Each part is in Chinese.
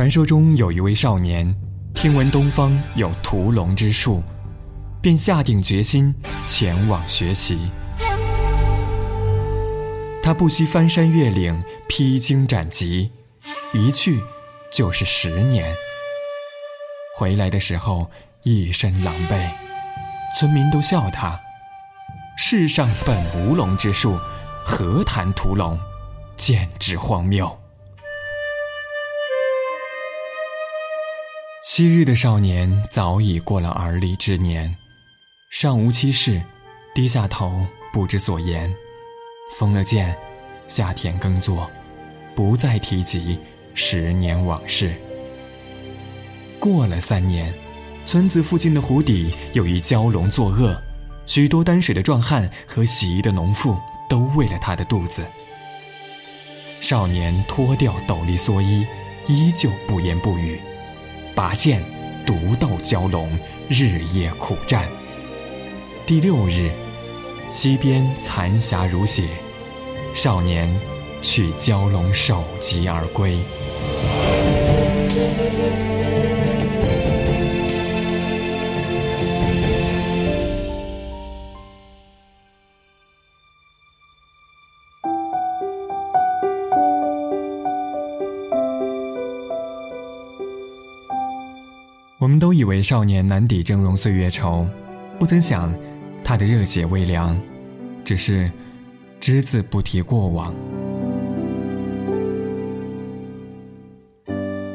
传说中有一位少年，听闻东方有屠龙之术，便下定决心前往学习。他不惜翻山越岭，披荆斩棘，一去就是十年。回来的时候一身狼狈，村民都笑他：“世上本无龙之术，何谈屠龙？简直荒谬。”昔日的少年早已过了而立之年，尚无妻室，低下头不知所言。封了剑，下田耕作，不再提及十年往事。过了三年，村子附近的湖底有一蛟龙作恶，许多担水的壮汉和洗衣的农妇都喂了他的肚子。少年脱掉斗笠蓑衣，依旧不言不语，拔剑独斗蛟龙，日夜苦战。第六日。西边残霞如血，少年取蛟龙首级而归。都以为少年难抵峥嵘岁月稠，不曾想。他的热血未凉，只是只字不提过往。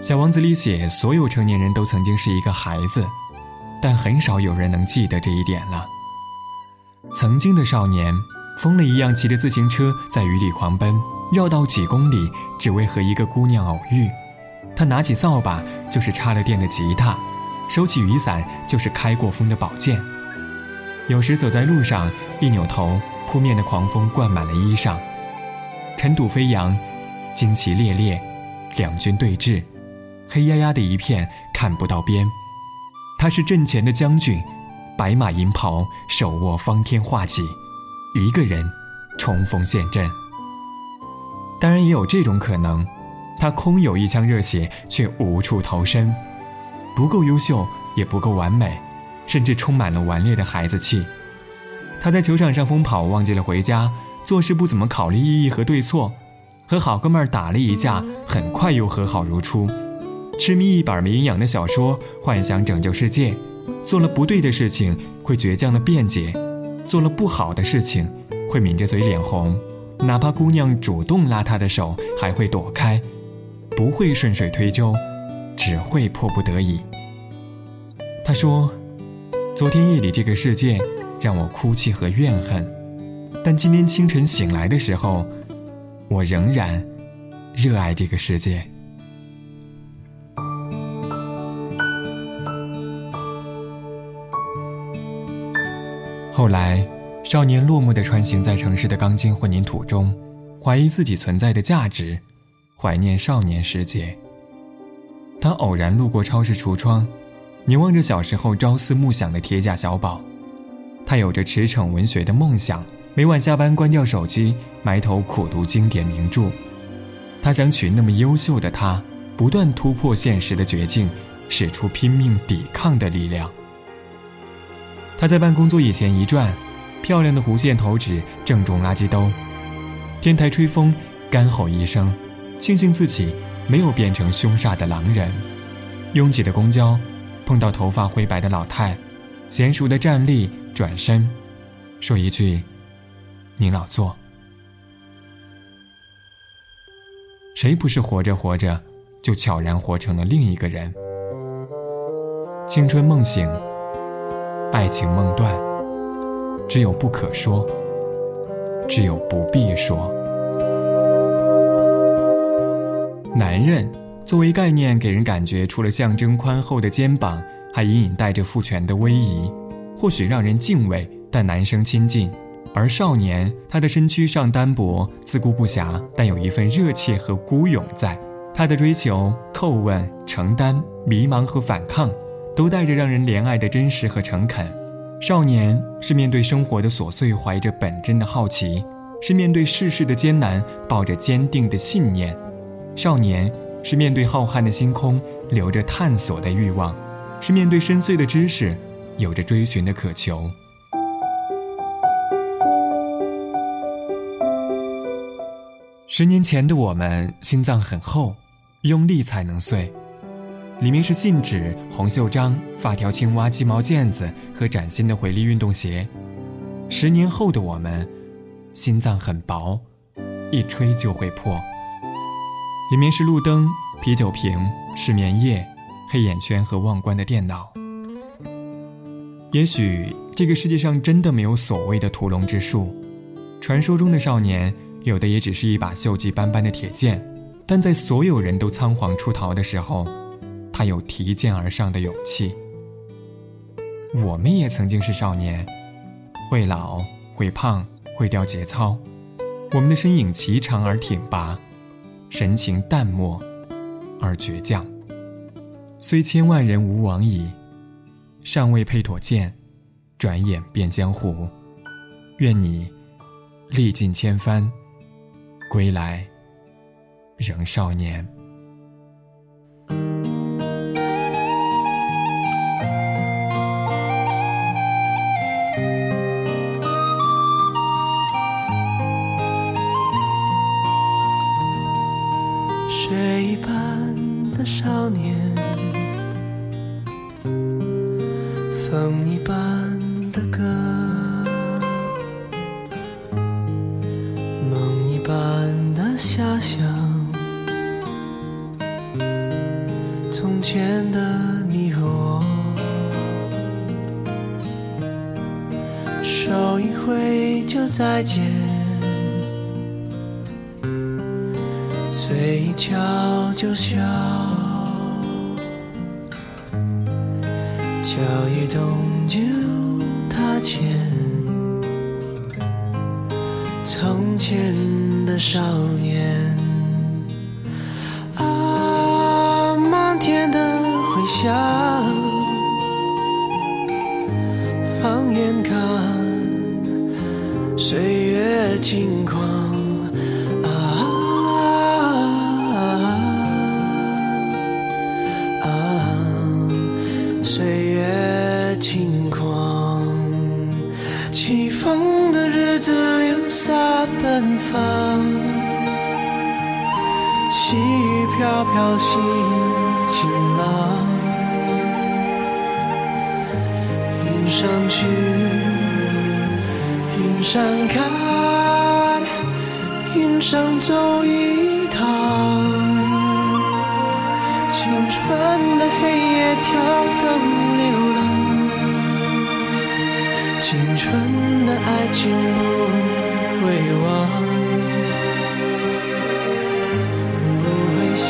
小王子里写，所有成年人都曾经是一个孩子，但很少有人能记得这一点了。曾经的少年，疯了一样骑着自行车在雨里狂奔，绕道几公里，只为和一个姑娘偶遇。他拿起扫把就是插了电的吉他，收起雨伞就是开过风的宝剑。有时走在路上，一扭头，扑面的狂风灌满了衣裳，尘土飞扬，旌旗猎猎，两军对峙，黑压压的一片，看不到边。他是阵前的将军，白马银袍，手握方天画戟，一个人冲锋陷阵。当然也有这种可能，他空有一腔热血，却无处投身，不够优秀，也不够完美。甚至充满了顽劣的孩子气。他在球场上疯跑，忘记了回家；做事不怎么考虑意义和对错；和好哥们儿打了一架，很快又和好如初；痴迷一本没营养的小说，幻想拯救世界；做了不对的事情会倔强的辩解；做了不好的事情会抿着嘴脸红；哪怕姑娘主动拉他的手，还会躲开；不会顺水推舟，只会迫不得已。他说。昨天夜里，这个世界让我哭泣和怨恨，但今天清晨醒来的时候，我仍然热爱这个世界。后来，少年落寞的穿行在城市的钢筋混凝土中，怀疑自己存在的价值，怀念少年时节。他偶然路过超市橱窗。凝望着小时候朝思暮想的铁甲小宝，他有着驰骋文学的梦想，每晚下班关掉手机，埋头苦读经典名著。他想娶那么优秀的她，不断突破现实的绝境，使出拼命抵抗的力量。他在办公桌椅前一转，漂亮的弧线投掷正中垃圾兜。天台吹风，干吼一声，庆幸自己没有变成凶煞的狼人。拥挤的公交。碰到头发灰白的老太，娴熟的站立，转身，说一句：“您老坐。”谁不是活着活着，就悄然活成了另一个人？青春梦醒，爱情梦断，只有不可说，只有不必说。男人。作为概念，给人感觉除了象征宽厚的肩膀，还隐隐带着父权的威仪，或许让人敬畏，但男生亲近。而少年，他的身躯尚单薄，自顾不暇，但有一份热切和孤勇在。他的追求、叩问、承担、迷茫和反抗，都带着让人怜爱的真实和诚恳。少年是面对生活的琐碎，怀着本真的好奇；是面对世事的艰难，抱着坚定的信念。少年。是面对浩瀚的星空留着探索的欲望，是面对深邃的知识有着追寻的渴求。十年前的我们，心脏很厚，用力才能碎。里面是信纸、红袖章、发条青蛙、鸡毛毽子和崭新的回力运动鞋。十年后的我们，心脏很薄，一吹就会破。里面是路灯、啤酒瓶、失眠夜、黑眼圈和忘关的电脑。也许这个世界上真的没有所谓的屠龙之术，传说中的少年有的也只是一把锈迹斑斑的铁剑，但在所有人都仓皇出逃的时候。他有提剑而上的勇气。我们也曾经是少年，会老，会胖，会掉节操。我们的身影颀长而挺拔，神情淡漠而倔强。虽千万人吾往矣，尚未配妥剑，转眼变江湖。愿你历尽千帆，归来仍少年。再见，嘴一翘就笑。脚一动就踏前，从前的少年，啊，漫天的回响，放眼看，轻狂啊啊啊岁月轻狂起风的日子留下奔放细雨飘飘心晴朗云上去云山开云上走一趟。青春的黑夜，跳动流浪。青春的爱情不。会忘，不会想，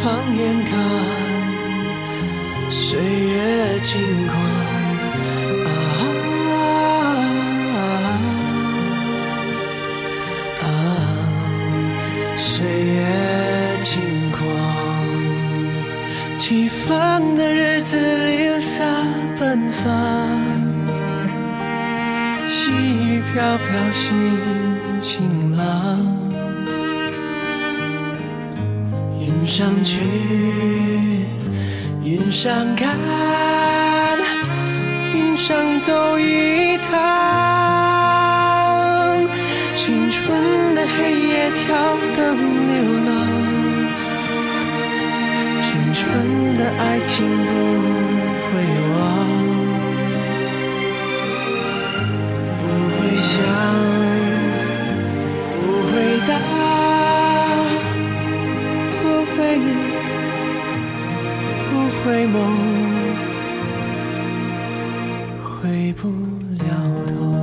放眼看岁月轻狂啊啊！岁月轻狂，起风的日子留下奔放，细雨飘飘，心晴朗，云上去。云上看，云上走一趟，青春的黑夜跳灯流浪，青春的爱情不会忘，不会想，不回眸回不了头。